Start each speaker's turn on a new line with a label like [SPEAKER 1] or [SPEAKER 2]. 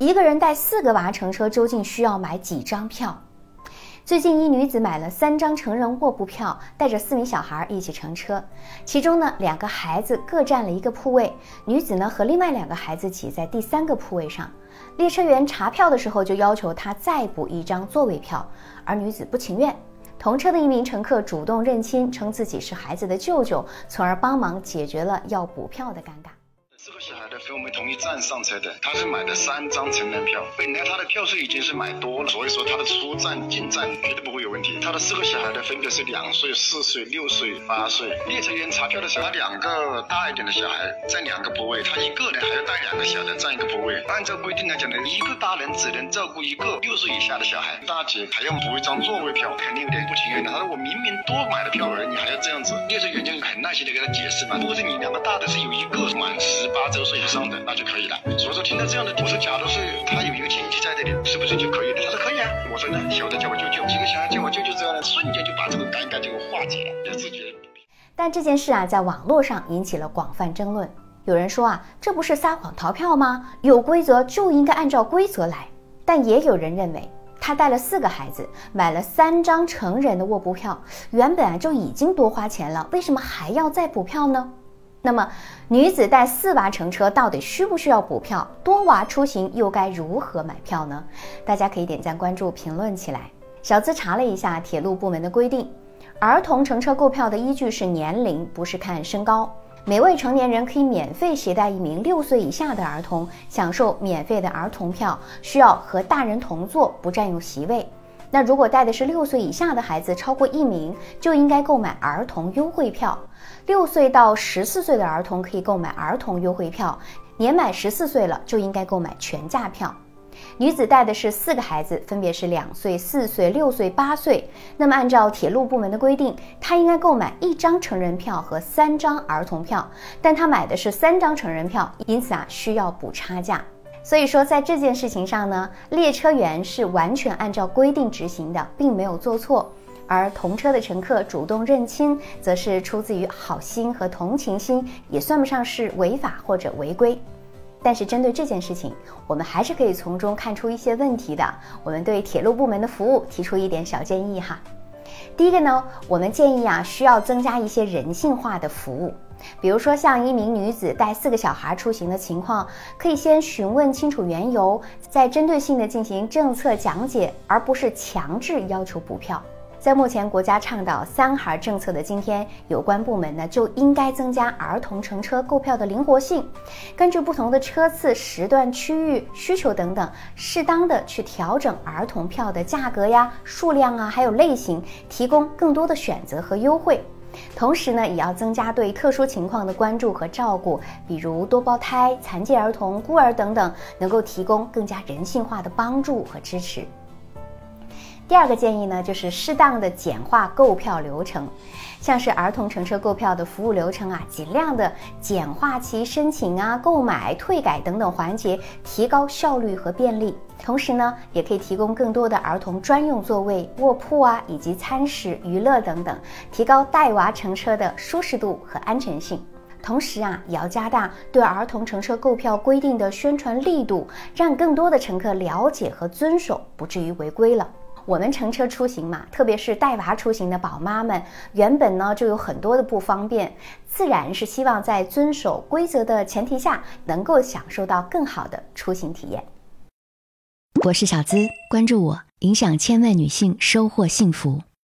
[SPEAKER 1] 一个人带四个娃乘车，究竟需要买几张票？最近，一女子买了三张成人卧铺票，带着四名小孩一起乘车。其中呢，两个孩子各占了一个铺位，女子呢和另外两个孩子挤在第三个铺位上。列车员查票的时候就要求她再补一张座位票，而女子不情愿。同车的一名乘客主动认亲，称自己是孩子的舅舅，从而帮忙解决了要补票的尴尬。
[SPEAKER 2] 四个小孩的跟我们同一站上车的，他是买的三张成人票，本来他的票数已经是买多了，所以说他的出站进站绝对不会有问题。他的四个小孩的分别是两岁、四岁、六岁、八岁。列车员查票的时候，他两个大一点的小孩占两个铺位，他一个人还要带两个小的占一个铺位。按照规定来讲呢，一个大人只能照顾一个六岁以下的小孩。大姐还要补一张座位票，肯定有点不情愿的。他说我明明多买了票而已，你还要这样子。列车员就很耐心的给他解释嘛，如果是你两个大的是有一个满十。八八周岁以上的那就可以了。所以说听到这样的，我说假如是他有一个亲戚在这里，是不是就可以了？他说可以啊。我说那小的叫我舅舅，几个小孩叫我舅舅，这样呢，瞬间就把这个尴尬就化解了，就自己。
[SPEAKER 1] 但这件事啊，在网络上引起了广泛争论。有人说啊，这不是撒谎逃票吗？有规则就应该按照规则来。但也有人认为，他带了四个孩子，买了三张成人的卧铺票，原本啊就已经多花钱了，为什么还要再补票呢？那么，女子带四娃乘车到底需不需要补票？多娃出行又该如何买票呢？大家可以点赞、关注、评论起来。小资查了一下铁路部门的规定，儿童乘车购票的依据是年龄，不是看身高。每位成年人可以免费携带一名六岁以下的儿童，享受免费的儿童票，需要和大人同坐，不占用席位。那如果带的是六岁以下的孩子超过一名，就应该购买儿童优惠票。六岁到十四岁的儿童可以购买儿童优惠票，年满十四岁了就应该购买全价票。女子带的是四个孩子，分别是两岁、四岁、六岁、八岁。那么按照铁路部门的规定，她应该购买一张成人票和三张儿童票，但她买的是三张成人票，因此啊需要补差价。所以说，在这件事情上呢，列车员是完全按照规定执行的，并没有做错；而同车的乘客主动认亲，则是出自于好心和同情心，也算不上是违法或者违规。但是针对这件事情，我们还是可以从中看出一些问题的。我们对铁路部门的服务提出一点小建议哈。第一个呢，我们建议啊，需要增加一些人性化的服务。比如说，像一名女子带四个小孩出行的情况，可以先询问清楚缘由，再针对性的进行政策讲解，而不是强制要求补票。在目前国家倡导三孩政策的今天，有关部门呢就应该增加儿童乘车购票的灵活性，根据不同的车次、时段、区域需求等等，适当的去调整儿童票的价格呀、数量啊，还有类型，提供更多的选择和优惠。同时呢，也要增加对特殊情况的关注和照顾，比如多胞胎、残疾儿童、孤儿等等，能够提供更加人性化的帮助和支持。第二个建议呢，就是适当的简化购票流程，像是儿童乘车购票的服务流程啊，尽量的简化其申请啊、购买、退改等等环节，提高效率和便利。同时呢，也可以提供更多的儿童专用座位、卧铺啊，以及餐食、娱乐等等，提高带娃乘车的舒适度和安全性。同时啊，也要加大对儿童乘车购票规定的宣传力度，让更多的乘客了解和遵守，不至于违规了。我们乘车出行嘛，特别是带娃出行的宝妈们，原本呢就有很多的不方便，自然是希望在遵守规则的前提下，能够享受到更好的出行体验。
[SPEAKER 3] 我是小资，关注我，影响千万女性，收获幸福。